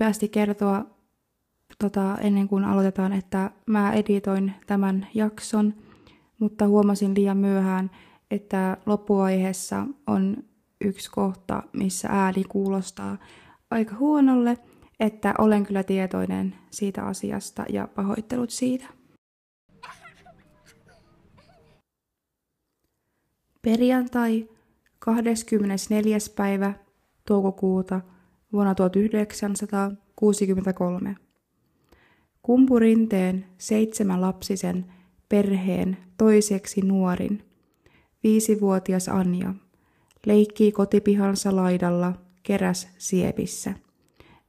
nopeasti kertoa tota, ennen kuin aloitetaan, että mä editoin tämän jakson, mutta huomasin liian myöhään, että loppuvaiheessa on yksi kohta, missä ääni kuulostaa aika huonolle, että olen kyllä tietoinen siitä asiasta ja pahoittelut siitä. Perjantai 24. päivä toukokuuta vuonna 1963. Kumpurinteen seitsemän lapsisen perheen toiseksi nuorin, viisivuotias Anja, leikkii kotipihansa laidalla keräs siepissä,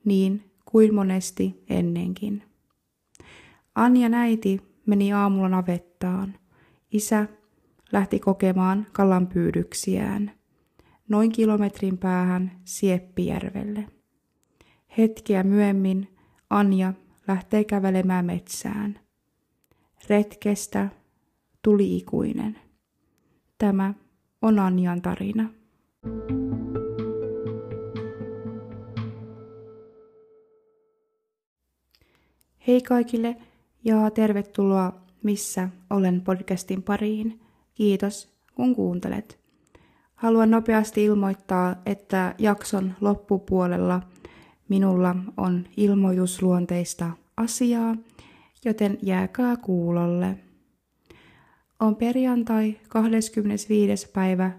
niin kuin monesti ennenkin. Anja näiti meni aamulla navettaan. Isä lähti kokemaan kalanpyydyksiään noin kilometrin päähän Sieppijärvelle. Hetkeä myöhemmin Anja lähtee kävelemään metsään. Retkestä tuli ikuinen. Tämä on Anjan tarina. Hei kaikille ja tervetuloa Missä olen podcastin pariin. Kiitos kun kuuntelet. Haluan nopeasti ilmoittaa, että jakson loppupuolella minulla on ilmoitusluonteista asiaa, joten jääkää kuulolle. On perjantai 25. päivä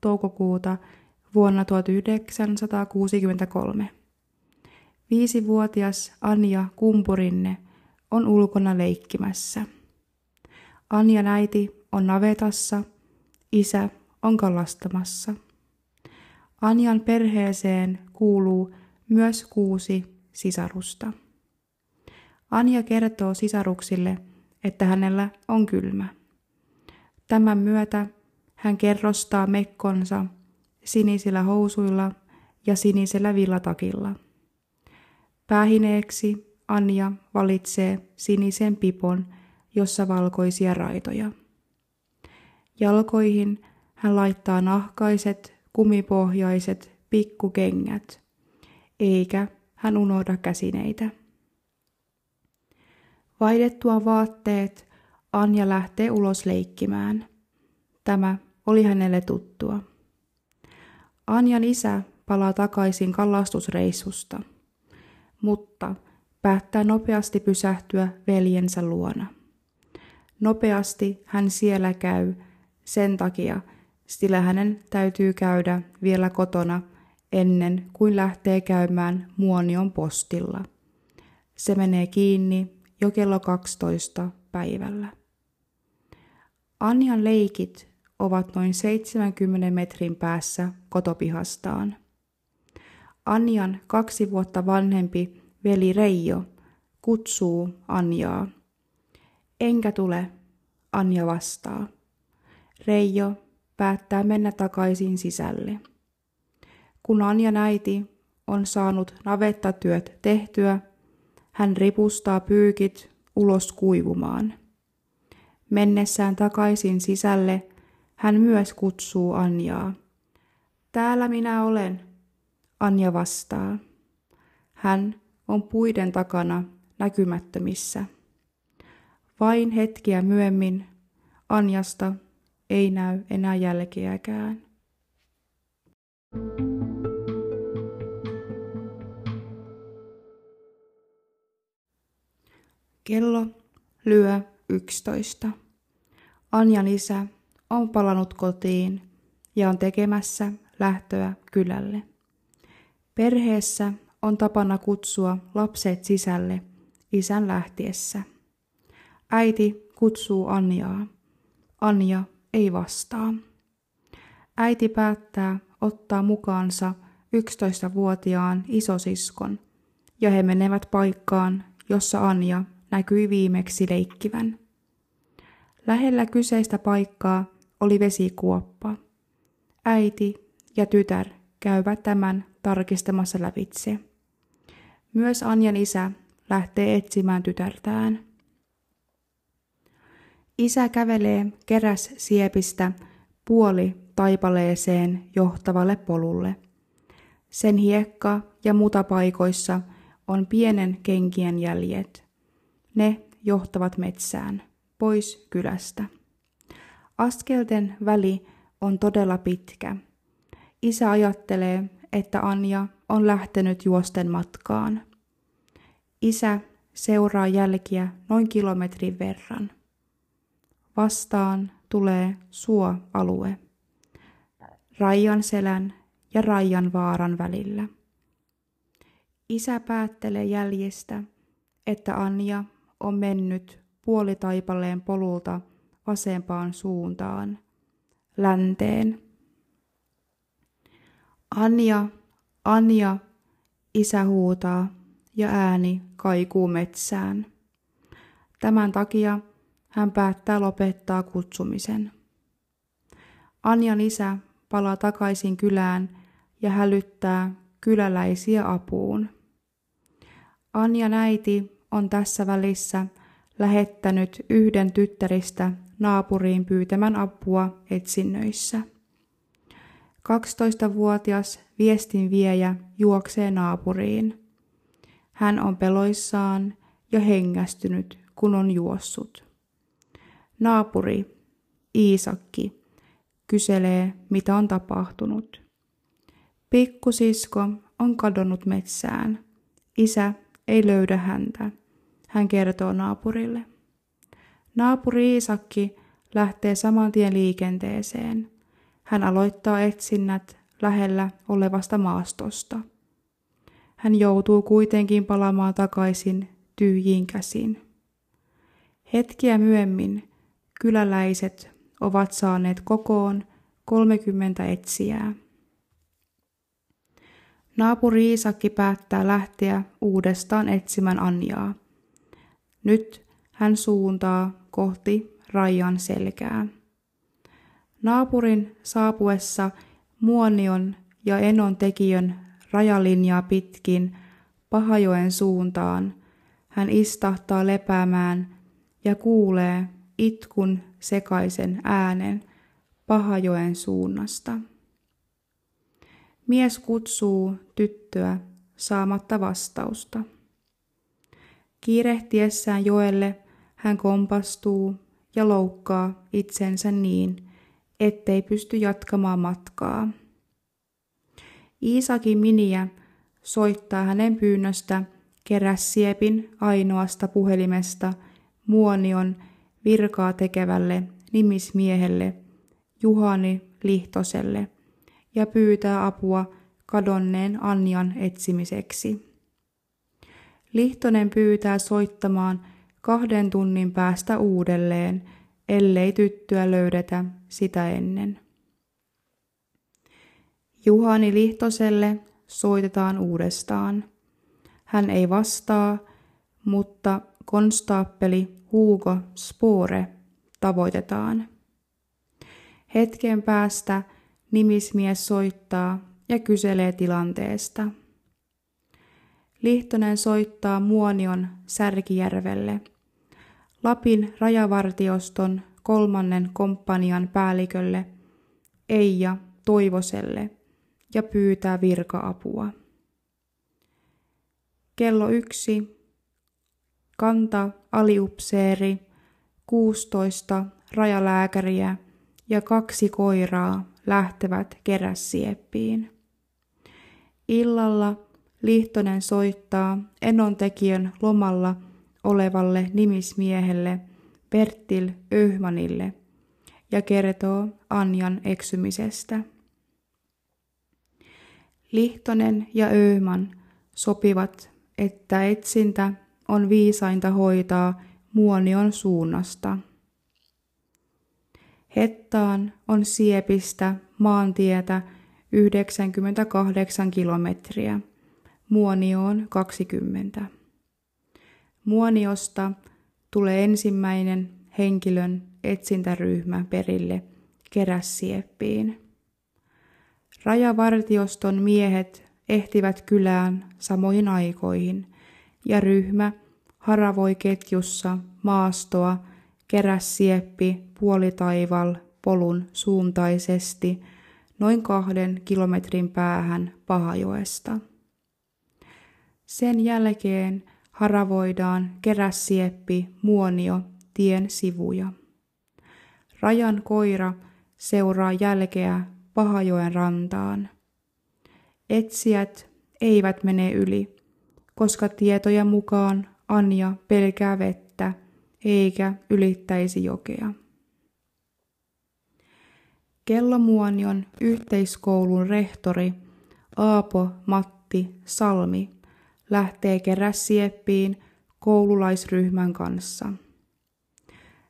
toukokuuta vuonna 1963. Viisivuotias Anja Kumpurinne on ulkona leikkimässä. Anja äiti on navetassa, isä on kalastamassa. Anjan perheeseen kuuluu myös kuusi sisarusta. Anja kertoo sisaruksille, että hänellä on kylmä. Tämän myötä hän kerrostaa mekkonsa sinisillä housuilla ja sinisellä villatakilla. Päähineeksi Anja valitsee sinisen pipon, jossa valkoisia raitoja. Jalkoihin hän laittaa nahkaiset, kumipohjaiset pikkukengät, eikä hän unohda käsineitä. Vaihdettua vaatteet Anja lähtee ulos leikkimään. Tämä oli hänelle tuttua. Anjan isä palaa takaisin kalastusreissusta, mutta päättää nopeasti pysähtyä veljensä luona. Nopeasti hän siellä käy sen takia, sillä hänen täytyy käydä vielä kotona ennen kuin lähtee käymään Muonion postilla. Se menee kiinni jo kello 12 päivällä. Anjan leikit ovat noin 70 metrin päässä kotopihastaan. Anjan kaksi vuotta vanhempi veli Reijo kutsuu Anjaa. Enkä tule, Anja vastaa. Reijo päättää mennä takaisin sisälle. Kun Anja äiti on saanut navettatyöt tehtyä, hän ripustaa pyykit ulos kuivumaan. Mennessään takaisin sisälle, hän myös kutsuu Anjaa. Täällä minä olen, Anja vastaa. Hän on puiden takana näkymättömissä. Vain hetkiä myöhemmin Anjasta ei näy enää jälkeäkään. Kello lyö yksitoista. Anjan isä on palannut kotiin ja on tekemässä lähtöä kylälle. Perheessä on tapana kutsua lapset sisälle isän lähtiessä. Äiti kutsuu Anjaa. Anja ei vastaa. Äiti päättää ottaa mukaansa 11-vuotiaan isosiskon, ja he menevät paikkaan, jossa Anja näkyi viimeksi leikkivän. Lähellä kyseistä paikkaa oli vesikuoppa. Äiti ja tytär käyvät tämän tarkistamassa lävitse. Myös Anjan isä lähtee etsimään tytärtään. Isä kävelee keräs siepistä puoli taipaleeseen johtavalle polulle. Sen hiekka ja mutapaikoissa on pienen kenkien jäljet. Ne johtavat metsään, pois kylästä. Askelten väli on todella pitkä. Isä ajattelee, että Anja on lähtenyt juosten matkaan. Isä seuraa jälkiä noin kilometrin verran. Vastaan tulee suoalue. Rajan selän ja Rajan vaaran välillä. Isä päättelee jäljistä, että Anja on mennyt puolitaipaleen polulta vasempaan suuntaan, länteen. Anja, Anja, isä huutaa ja ääni kaikuu metsään. Tämän takia hän päättää lopettaa kutsumisen. Anjan isä palaa takaisin kylään ja hälyttää kyläläisiä apuun. Anjan äiti on tässä välissä lähettänyt yhden tyttäristä naapuriin pyytämän apua etsinnöissä. 12-vuotias viestinviejä juoksee naapuriin. Hän on peloissaan ja hengästynyt, kun on juossut. Naapuri, Iisakki, kyselee, mitä on tapahtunut. Pikkusisko on kadonnut metsään. Isä ei löydä häntä. Hän kertoo naapurille. Naapuri Iisakki lähtee saman tien liikenteeseen. Hän aloittaa etsinnät lähellä olevasta maastosta. Hän joutuu kuitenkin palaamaan takaisin tyhjiin käsin. Hetkiä myöhemmin kyläläiset ovat saaneet kokoon 30 etsijää. Naapuri Iisakki päättää lähteä uudestaan etsimään Anjaa. Nyt hän suuntaa kohti rajan selkää. Naapurin saapuessa Muonion ja Enon tekijön rajalinjaa pitkin Pahajoen suuntaan hän istahtaa lepäämään ja kuulee itkun sekaisen äänen Pahajoen suunnasta. Mies kutsuu tyttöä saamatta vastausta. Kiirehtiessään joelle hän kompastuu ja loukkaa itsensä niin, ettei pysty jatkamaan matkaa. Iisakin miniä soittaa hänen pyynnöstä kerässiepin ainoasta puhelimesta Muonion virkaa tekevälle nimismiehelle Juhani Lihtoselle ja pyytää apua kadonneen Anjan etsimiseksi. Lihtonen pyytää soittamaan kahden tunnin päästä uudelleen, ellei tyttöä löydetä sitä ennen. Juhani Lihtoselle soitetaan uudestaan. Hän ei vastaa, mutta konstaappeli Hugo Spore tavoitetaan. Hetken päästä nimismies soittaa ja kyselee tilanteesta. Lihtonen soittaa Muonion Särkijärvelle, Lapin rajavartioston kolmannen komppanian päällikölle Eija Toivoselle ja pyytää virka-apua. Kello yksi. Kanta aliupseeri, 16 rajalääkäriä ja kaksi koiraa lähtevät kerässieppiin. Illalla Lihtonen soittaa enontekijän lomalla olevalle nimismiehelle Bertil Öhmanille ja kertoo Anjan eksymisestä. Lihtonen ja Öhman sopivat, että etsintä on viisainta hoitaa Muonion suunnasta. Hettaan on Siepistä maantietä 98 kilometriä, Muonioon 20. Muoniosta tulee ensimmäinen henkilön etsintäryhmä perille Kerässieppiin. Rajavartioston miehet ehtivät kylään samoihin aikoihin ja ryhmä haravoi ketjussa maastoa Kerässieppi puolitaival polun suuntaisesti noin kahden kilometrin päähän Pahajoesta. Sen jälkeen haravoidaan keräsieppi muonio tien sivuja. Rajan koira seuraa jälkeä Pahajoen rantaan. Etsijät eivät mene yli, koska tietojen mukaan Anja pelkää vettä eikä ylittäisi jokea. Kellomuonion yhteiskoulun rehtori Aapo Matti Salmi lähtee keräsieppiin koululaisryhmän kanssa.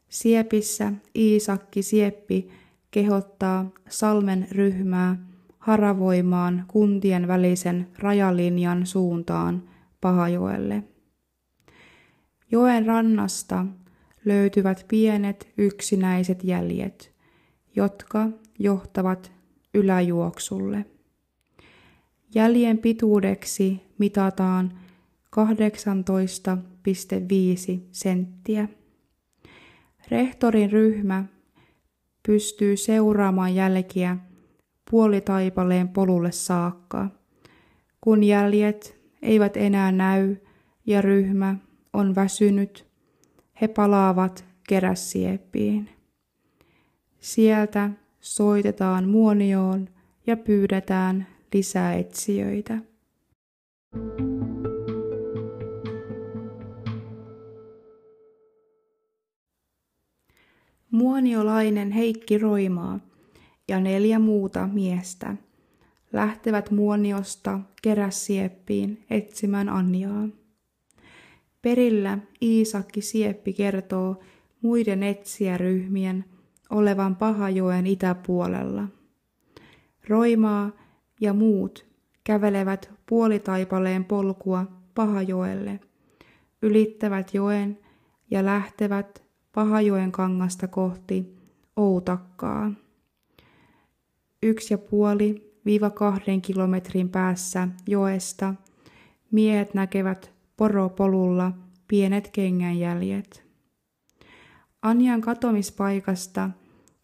Siepissä Iisakki Sieppi kehottaa Salmen ryhmää haravoimaan kuntien välisen rajalinjan suuntaan Pahajoelle. Joen rannasta löytyvät pienet yksinäiset jäljet, jotka johtavat yläjuoksulle. Jäljen pituudeksi mitataan 18,5 senttiä. Rehtorin ryhmä pystyy seuraamaan jälkiä puolitaipaleen polulle saakka. Kun jäljet eivät enää näy ja ryhmä on väsynyt, he palaavat keräsieppiin. Sieltä soitetaan muonioon ja pyydetään lisää etsijöitä. Muoniolainen Heikki Roimaa ja neljä muuta miestä lähtevät Muoniosta keräsieppiin etsimään Anjaa. Perillä Iisakki Sieppi kertoo muiden etsijäryhmien olevan Pahajoen itäpuolella. Roimaa ja muut kävelevät puolitaipaleen polkua Pahajoelle, ylittävät joen ja lähtevät Pahajoen kangasta kohti Outakkaa. Yksi ja puoli viiva kahden kilometrin päässä joesta miehet näkevät poropolulla pienet kengänjäljet. Anjan katomispaikasta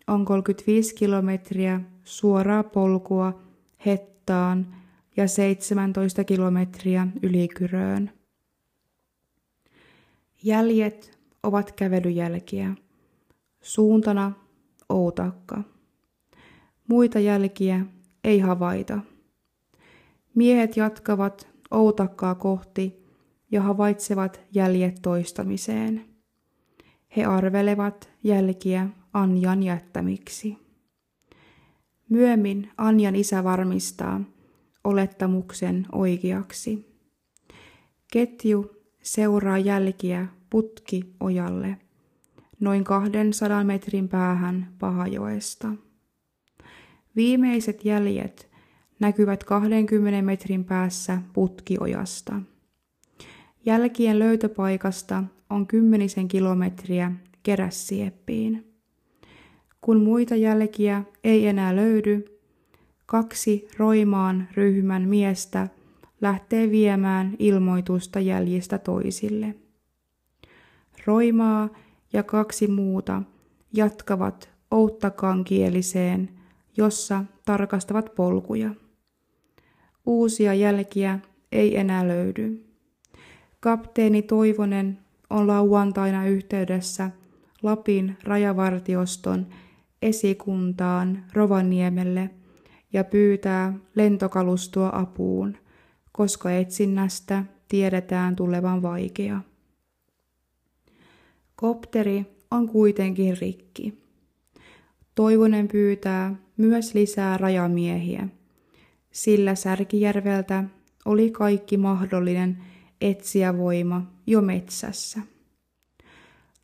on 35 kilometriä suoraa polkua Hettaan ja 17 kilometriä Ylikyröön. Jäljet ovat kävelyjälkiä. Suuntana Outakka. Muita jälkiä ei havaita. Miehet jatkavat Outakkaa kohti ja havaitsevat jäljet toistamiseen. He arvelevat jälkiä Anjan jättämiksi. Myöhemmin Anjan isä varmistaa olettamuksen oikeaksi. Ketju seuraa jälkiä Putki-ojalle, noin 200 metrin päähän Pahajoesta. Viimeiset jäljet näkyvät 20 metrin päässä Putkiojasta. Jälkien löytöpaikasta on kymmenisen kilometriä Kerässieppiin. Kun muita jälkiä ei enää löydy, kaksi Roimaan ryhmän miestä lähtee viemään ilmoitusta jäljistä toisille. Roimaa ja kaksi muuta jatkavat outtakan kieliseen, jossa tarkastavat polkuja. Uusia jälkiä ei enää löydy. Kapteeni Toivonen on lauantaina yhteydessä Lapin rajavartioston esikuntaan Rovaniemelle ja pyytää lentokalustoa apuun, koska etsinnästä tiedetään tulevan vaikea. Kopteri on kuitenkin rikki. Toivonen pyytää myös lisää rajamiehiä, sillä Särkijärveltä oli kaikki mahdollinen etsijävoima jo metsässä.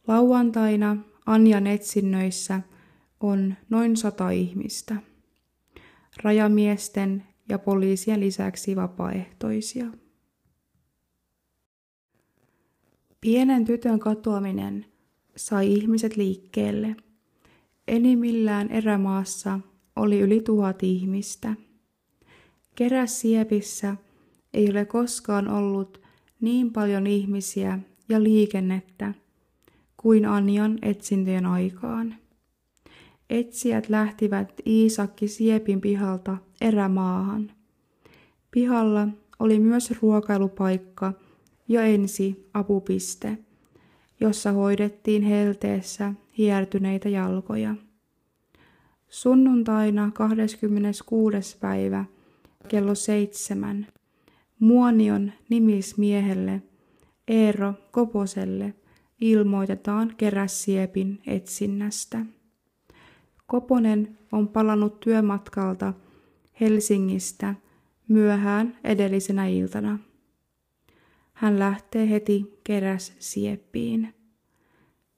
Lauantaina Anjan etsinnöissä on noin sata ihmistä. Rajamiesten ja poliisien lisäksi vapaaehtoisia. Pienen tytön katoaminen sai ihmiset liikkeelle. Enimmillään erämaassa oli yli tuhat ihmistä. Keräsiepissä ei ole koskaan ollut niin paljon ihmisiä ja liikennettä kuin Anjan etsintöjen aikaan. Etsijät lähtivät Iisakki Siepin pihalta erämaahan. Pihalla oli myös ruokailupaikka ja ensi apupiste, jossa hoidettiin helteessä hiertyneitä jalkoja. Sunnuntaina 26. päivä kello seitsemän Muonion nimismiehelle Eero Koposelle ilmoitetaan keräsiepin etsinnästä. Koponen on palannut työmatkalta Helsingistä myöhään edellisenä iltana. Hän lähtee heti keräsieppiin.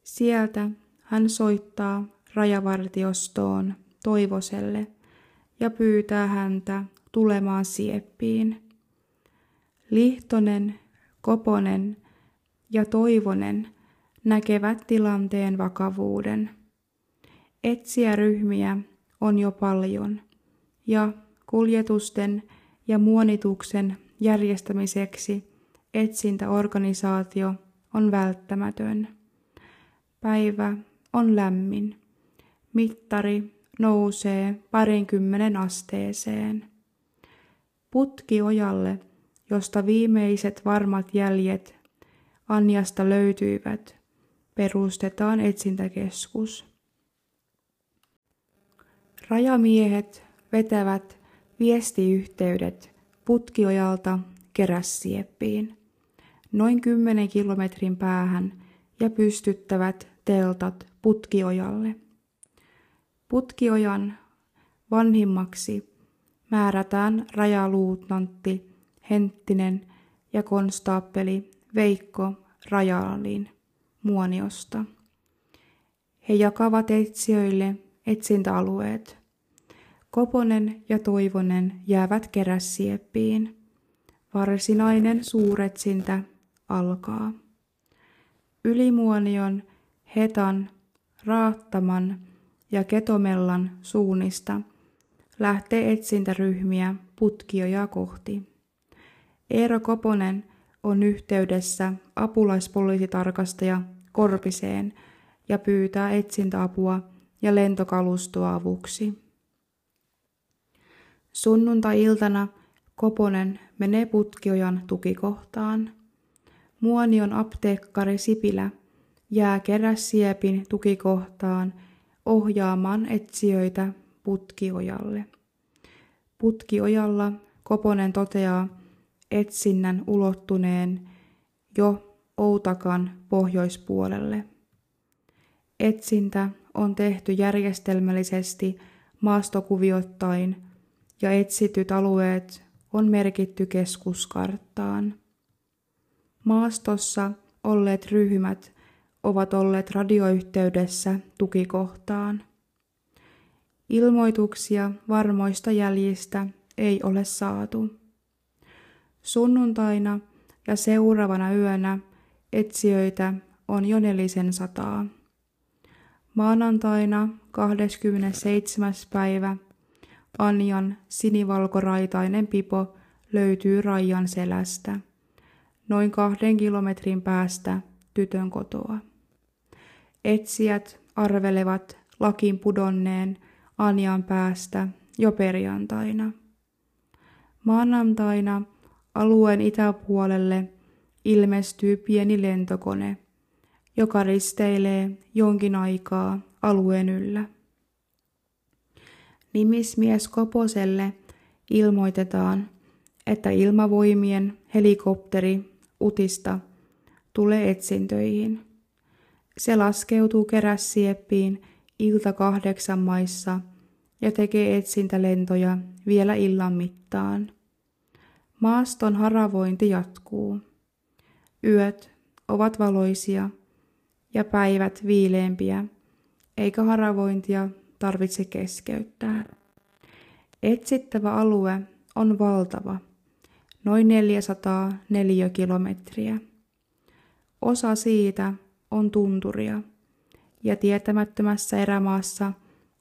Sieltä hän soittaa rajavartiostoon Toivoselle ja pyytää häntä tulemaan sieppiin. Lihtonen, Koponen ja Toivonen näkevät tilanteen vakavuuden. Etsiäryhmiä on jo paljon ja kuljetusten ja muonituksen järjestämiseksi etsintäorganisaatio on välttämätön. Päivä on lämmin. Mittari nousee parinkymmenen asteeseen. Putki ojalle, josta viimeiset varmat jäljet Anjasta löytyivät, perustetaan etsintäkeskus. Rajamiehet vetävät viestiyhteydet Putkiojalta Kerässieppiin noin 10 kilometrin päähän ja pystyttävät teltat Putkiojalle. Putkiojan vanhimmaksi määrätään rajaluutnantti Henttinen ja konstaappeli Veikko Rajalin Muoniosta. He jakavat etsijöille etsintäalueet. Koponen ja Toivonen jäävät keräsieppiin. Varsinainen suuretsintä alkaa. Ylimuonion, Hetan, Raattaman ja Ketomellan suunnista lähtee etsintäryhmiä putkioja kohti. Eero Koponen on yhteydessä apulaispoliisitarkastaja Korpiseen ja pyytää etsintäapua ja lentokalustoa avuksi. Sunnuntai-iltana Koponen menee putkiojan tukikohtaan. Muonion apteekkari Sipilä jää keräsiepin tukikohtaan ohjaamaan etsijöitä putkiojalle. Putkiojalla Koponen toteaa etsinnän ulottuneen jo Outakan pohjoispuolelle. Etsintä on tehty järjestelmällisesti maastokuvioittain ja etsityt alueet on merkitty keskuskarttaan. Maastossa olleet ryhmät ovat olleet radioyhteydessä tukikohtaan. Ilmoituksia varmoista jäljistä ei ole saatu. Sunnuntaina ja seuraavana yönä etsijöitä on jo nelisen sataa. Maanantaina 27. päivä Anjan sinivalkoraitainen pipo löytyy Rajan selästä, noin kahden kilometrin päästä tytön kotoa. Etsijät arvelevat lakin pudonneen Anjan päästä jo perjantaina. Maanantaina alueen itäpuolelle ilmestyy pieni lentokone, joka risteilee jonkin aikaa alueen yllä. Nimismies Koposelle ilmoitetaan, että ilmavoimien helikopteri Utista tulee etsintöihin. Se laskeutuu keräsieppiin ilta kahdeksan maissa ja tekee etsintälentoja vielä illan mittaan. Maaston haravointi jatkuu. Yöt ovat valoisia ja päivät viileempiä, eikä haravointia tarvitse keskeyttää. Etsittävä alue on valtava, noin 400 neliökilometriä. Osa siitä on tunturia, ja tietämättömässä erämaassa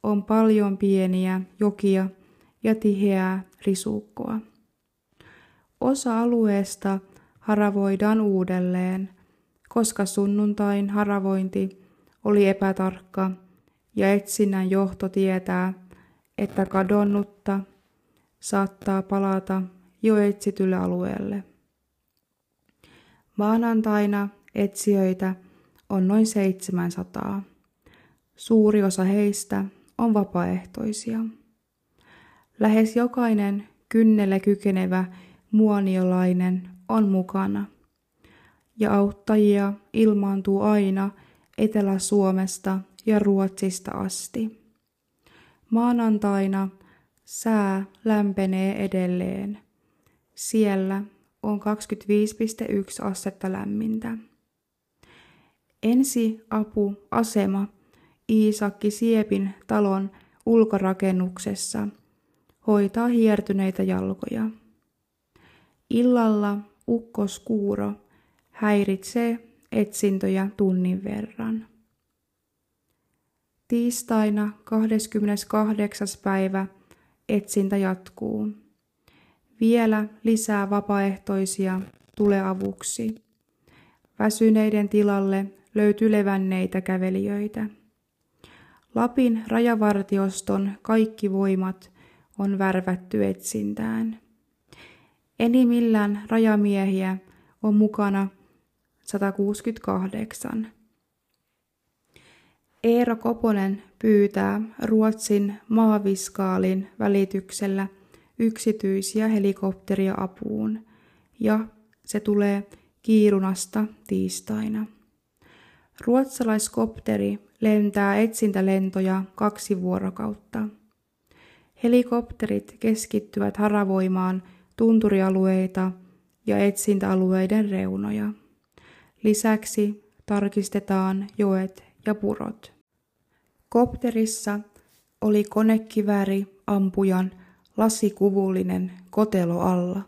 on paljon pieniä jokia ja tiheää risukkoa. Osa alueesta haravoidaan uudelleen, koska sunnuntain haravointi oli epätarkka ja etsinnän johto tietää, että kadonnutta saattaa palata jo etsitylle alueelle. Maanantaina etsijöitä on noin 700. Suuri osa heistä on vapaaehtoisia. Lähes jokainen kynnelle kykenevä muoniolainen on mukana. Ja auttajia ilmaantuu aina Etelä-Suomesta ja Ruotsista asti. Maanantaina sää lämpenee edelleen. Siellä on 25,1 astetta lämmintä. Ensi apuasema Iisakki Siepin talon ulkorakennuksessa hoitaa hiertyneitä jalkoja. Illalla ukkoskuuro häiritsee etsintöjä tunnin verran. Tiistaina 28. päivä etsintä jatkuu. Vielä lisää vapaaehtoisia tulee avuksi. Väsyneiden tilalle löytyy levänneitä kävelijöitä. Lapin rajavartioston kaikki voimat on värvätty etsintään. Enimmillään rajamiehiä on mukana 168. Eero Koponen pyytää Ruotsin maaviskaalin välityksellä yksityisiä helikopteria apuun ja se tulee Kiirunasta tiistaina. Ruotsalaiskopteri lentää etsintälentoja kaksi vuorokautta. Helikopterit keskittyvät haravoimaan tunturialueita ja etsintäalueiden reunoja. Lisäksi tarkistetaan joet ja purot. Kopterissa oli konekivääri ampujan lasikuvullinen kotelo alla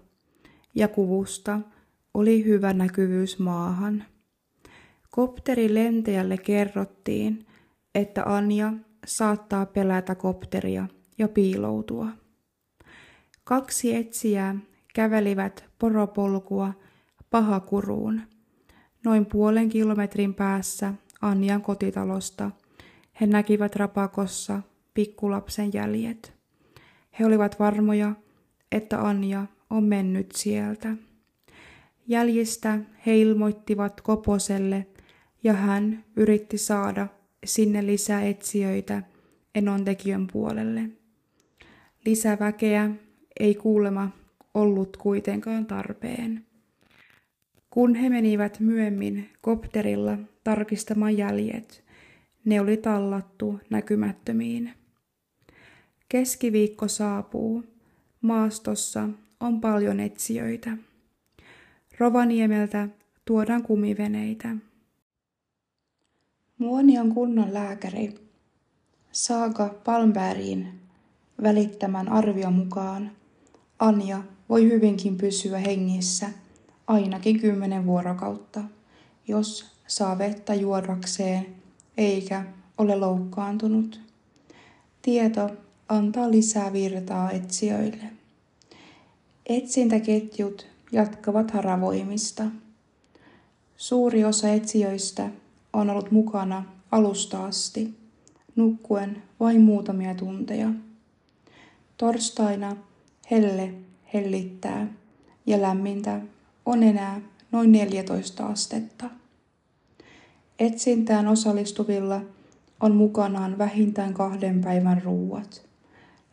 ja kuvusta oli hyvä näkyvyys maahan. Kopterin lentäjälle kerrottiin, että Anja saattaa pelätä kopteria ja piiloutua. Kaksi etsijää kävelivät poropolkua pahakuruun, noin puolen kilometrin päässä Anjan kotitalosta. He näkivät rapakossa pikkulapsen jäljet. He olivat varmoja, että Anja on mennyt sieltä. Jäljistä he ilmoittivat Koposelle ja hän yritti saada sinne lisää etsijöitä enontekijön puolelle. Lisäväkeä ei kuulema ollut kuitenkaan tarpeen. Kun he menivät myöhemmin kopterilla tarkistamaan jäljet, ne oli tallattu näkymättömiin. Keskiviikko saapuu. Maastossa on paljon etsijöitä. Rovaniemeltä tuodaan kumiveneitä. Muonion kunnan lääkäri Saaga Palmbergin välittämän arvion mukaan Anja voi hyvinkin pysyä hengissä ainakin kymmenen vuorokautta, jos saa vettä juodakseen eikä ole loukkaantunut. Tieto antaa lisää virtaa etsijöille. Etsintäketjut jatkavat haravoimista. Suuri osa etsijöistä on ollut mukana alusta asti, nukkuen vain muutamia tunteja. Torstaina helle hellittää ja lämmintä on enää noin 14 astetta. Etsintään osallistuvilla on mukanaan vähintään kahden päivän ruuat.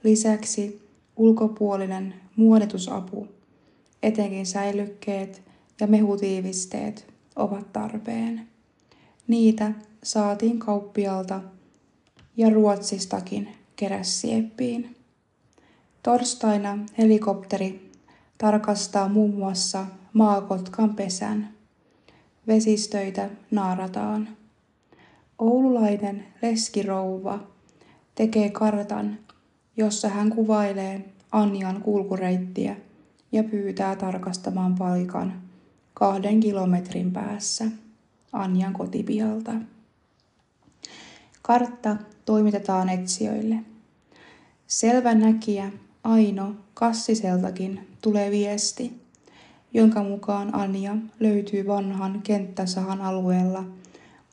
Lisäksi ulkopuolinen muoditusapu, etenkin säilykkeet ja mehutiivisteet ovat tarpeen. Niitä saatiin kauppialta ja Ruotsistakin kerässieppiin. Torstaina helikopteri tarkastaa muun muassa maakotkan pesän. Vesistöitä naarataan. Oululainen leskirouva tekee kartan, jossa hän kuvailee Anjan kulkureittiä ja pyytää tarkastamaan paikan kahden kilometrin päässä Anjan kotipihalta. Kartta toimitetaan etsijöille. Selvä näkijä Aino Kassiseltakin tulee viesti, jonka mukaan Anja löytyy vanhan kenttäsahan alueella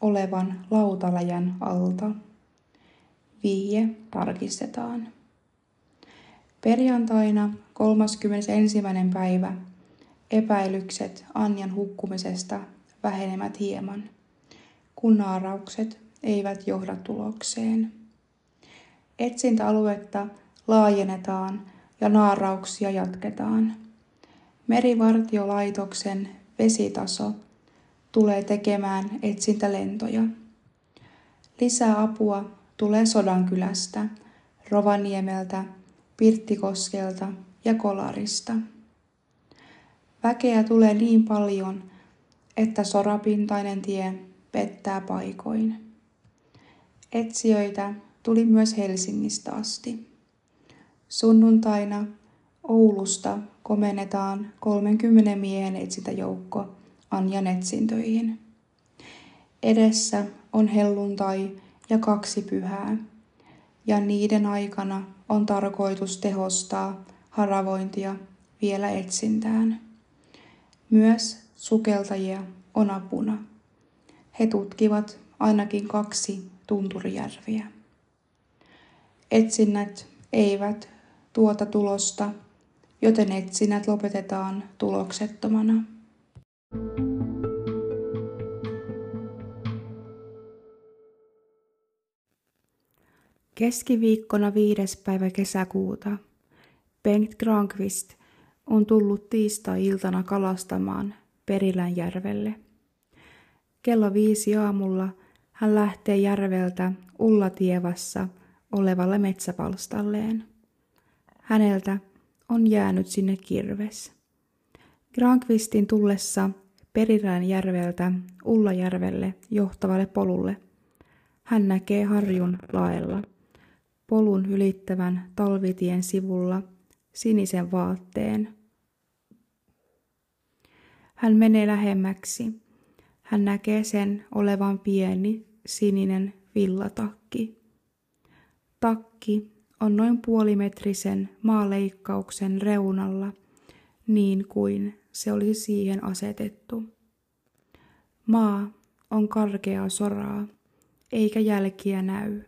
olevan lautaläjän alta. Vihje tarkistetaan. Perjantaina 31. päivä epäilykset Anjan hukkumisesta vähenemät hieman, kun naaraukset eivät johda tulokseen. Etsintäaluetta laajennetaan ja naarauksia jatketaan. Merivartiolaitoksen vesitaso tulee tekemään etsintälentoja. Lisää apua tulee Sodankylästä, Rovaniemeltä, Pirttikoskelta ja Kolarista. Väkeä tulee niin paljon, että sorapintainen tie pettää paikoin. Etsijöitä tuli myös Helsingistä asti. Sunnuntaina Oulusta komennetaan 30 miehen etsintäjoukko Anjan etsintöihin. Edessä on helluntai ja kaksi pyhää, ja niiden aikana on tarkoitus tehostaa haravointia vielä etsintään. Myös sukeltajia on apuna. He tutkivat ainakin kaksi tunturijärviä. Etsinnät eivät tuota tulosta, joten etsinnät lopetetaan tuloksettomana. Keskiviikkona viides päivä kesäkuuta Bengt Granqvist on tullut tiistai-iltana kalastamaan Perilänjärvelle. Kello viisi aamulla hän lähtee järveltä Ullatievassa olevalle metsäpalstalleen. Häneltä on jäänyt sinne kirves. Granqvistin tullessa Perilän järveltä Ullajärvelle johtavalle polulle hän näkee harjun laella polun ylittävän talvitien sivulla sinisen vaatteen. Hän menee lähemmäksi. Hän näkee sen olevan pieni sininen villatakki. Takki on noin puolimetrisen maaleikkauksen reunalla, niin kuin se olisi siihen asetettu. Maa on karkeaa soraa, eikä jälkiä näy.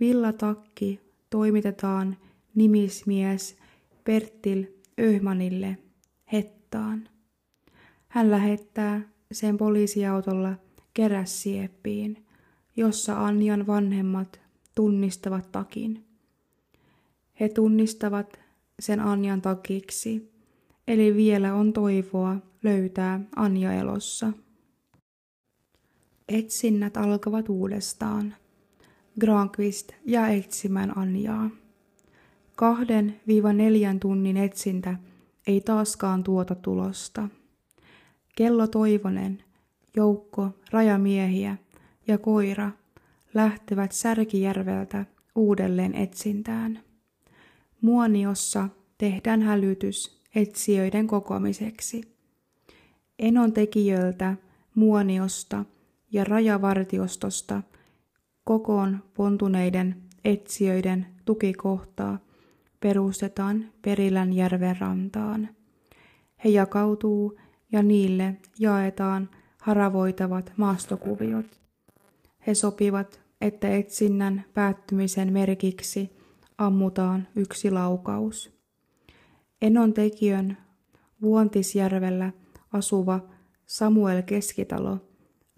Villatakki toimitetaan nimismies Perttil Öhmanille Hettaan. Hän lähettää sen poliisiautolla kerässieppiin, jossa Anjan vanhemmat tunnistavat takin. He tunnistavat sen Anjan takiksi, eli vielä on toivoa löytää Anja elossa. Etsinnät alkavat uudestaan. Granqvist jää etsimään Anjaa. Kahden viiva neljän tunnin etsintä ei taaskaan tuota tulosta. Kello Toivonen, joukko rajamiehiä ja koira lähtevät Särkijärveltä uudelleen etsintään. Muoniossa tehdään hälytys etsijöiden kokoamiseksi. Enon tekijöiltä Muoniosta ja rajavartiostosta kokoon pontuneiden etsijöiden tukikohtaa perustetaan Perilän järven rantaan. He jakautuu ja niille jaetaan haravoitavat maastokuviot. He sopivat, että etsinnän päättymisen merkiksi ammutaan yksi laukaus. Enon tekijön Vuontisjärvellä asuva Samuel Keskitalo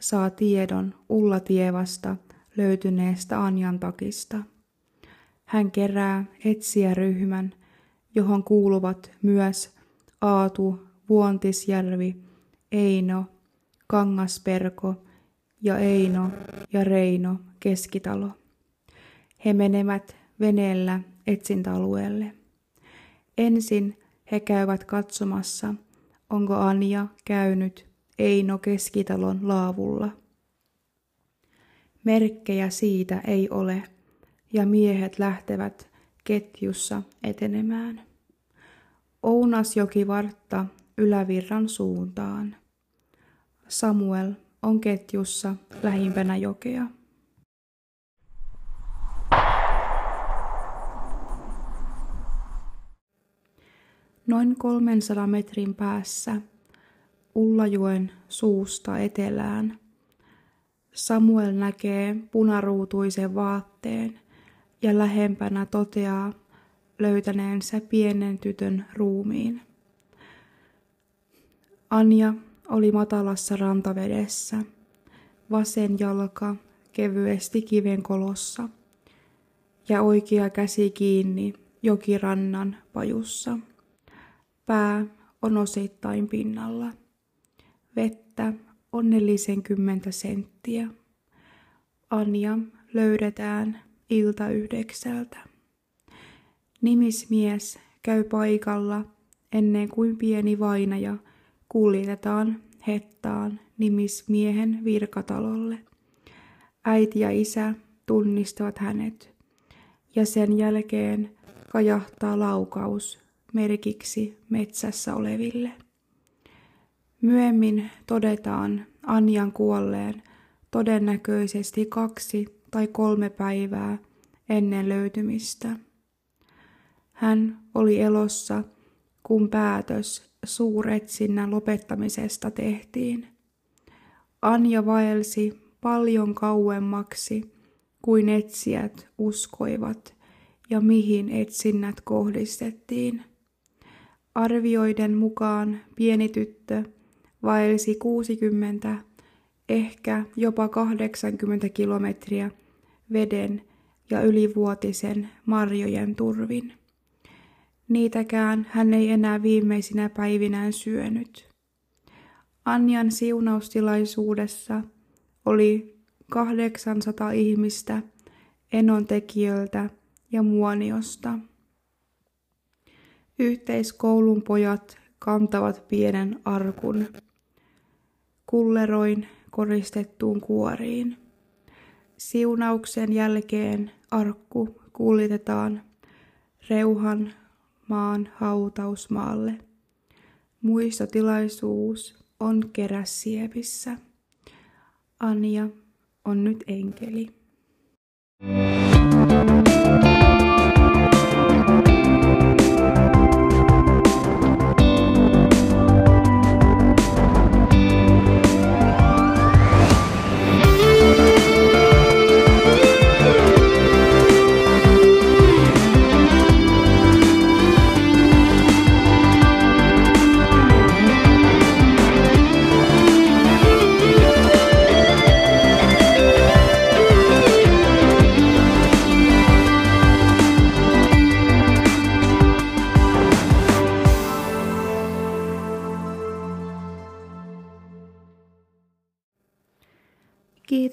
saa tiedon Ullatievasta löytyneestä Anjan takista. Hän kerää etsijäryhmän, johon kuuluvat myös Aatu, Vuontisjärvi, Eino, Kangasperko ja Eino ja Reino Keskitalo. He menevät veneellä etsintäalueelle. Ensin he käyvät katsomassa, onko Anja käynyt Eino Keskitalon laavulla. Merkkejä siitä ei ole, ja miehet lähtevät ketjussa etenemään. Ounasjoki vartta ylävirran suuntaan. Samuel on ketjussa lähimpänä jokea. Noin 300 metrin päässä Ullajoen suusta etelään Samuel näkee punaruutuisen vaatteen ja lähempänä toteaa löytäneensä pienen tytön ruumiin. Anja oli matalassa rantavedessä, vasen jalka kevyesti kiven kolossa ja oikea käsi kiinni jokirannan pajussa. Pää on osittain pinnalla. Vettä onnellisen kymmentä senttiä. Anja löydetään ilta yhdeksältä. Nimismies käy paikalla ennen kuin pieni vainaja kuljetetaan Hettaan nimismiehen virkatalolle. Äiti ja isä tunnistavat hänet ja sen jälkeen kajahtaa laukaus merkiksi metsässä oleville. Myöhemmin todetaan Anjan kuolleen todennäköisesti kaksi tai kolme päivää ennen löytymistä. Hän oli elossa, kun päätös suuretsinnän lopettamisesta tehtiin. Anja vaelsi paljon kauemmaksi kuin etsijät uskoivat ja mihin etsinnät kohdistettiin. Arvioiden mukaan pieni tyttö vaelsi 60, ehkä jopa 80 kilometriä veden ja ylivuotisen marjojen turvin. Niitäkään hän ei enää viimeisinä päivinään syönyt. Anjan siunaustilaisuudessa oli 800 ihmistä enontekijöiltä ja muoniosta. Yhteiskoulun pojat kantavat pienen arkun kulleroin koristettuun kuoriin. Siunauksen jälkeen arkku kuljetetaan Reuhan maan hautausmaalle. Muistotilaisuus on Keräsiepissä. Anja on nyt enkeli.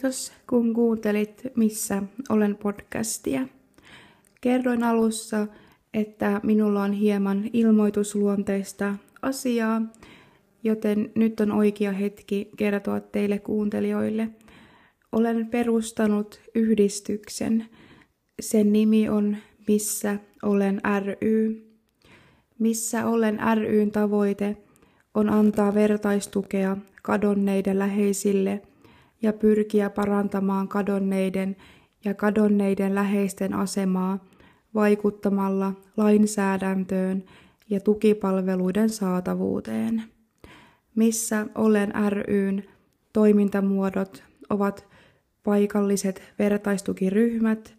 Kiitos kun kuuntelit Missä olen podcastia. Kerroin alussa, että minulla on hieman ilmoitusluonteista asiaa, joten nyt on oikea hetki kertoa teille kuuntelijoille. Olen perustanut yhdistyksen. Sen nimi on Missä olen ry. Missä olen ryn tavoite on antaa vertaistukea kadonneiden läheisille – ja pyrkiä parantamaan kadonneiden ja kadonneiden läheisten asemaa vaikuttamalla lainsäädäntöön ja tukipalveluiden saatavuuteen. Missä Olen ryn toimintamuodot ovat paikalliset vertaistukiryhmät,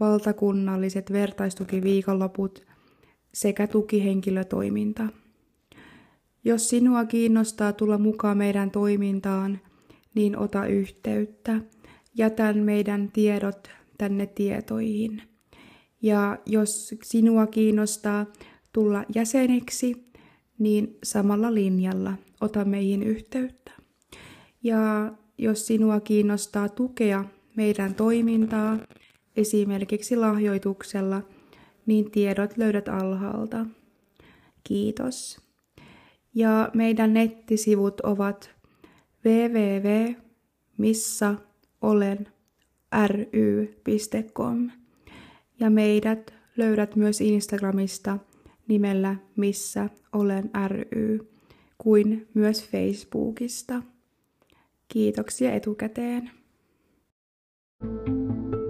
valtakunnalliset vertaistukiviikonloput sekä tukihenkilötoiminta. Jos sinua kiinnostaa tulla mukaan meidän toimintaan, niin ota yhteyttä. Jätän meidän tiedot tänne tietoihin. Ja jos sinua kiinnostaa tulla jäseneksi, niin samalla linjalla ota meihin yhteyttä. Ja jos sinua kiinnostaa tukea meidän toimintaa, esimerkiksi lahjoituksella, niin tiedot löydät alhaalta. Kiitos. Ja meidän nettisivut ovat www.missaolenry.com ja meidät löydät myös Instagramista nimellä Missä olen ry kuin myös Facebookista. Kiitoksia etukäteen. thank you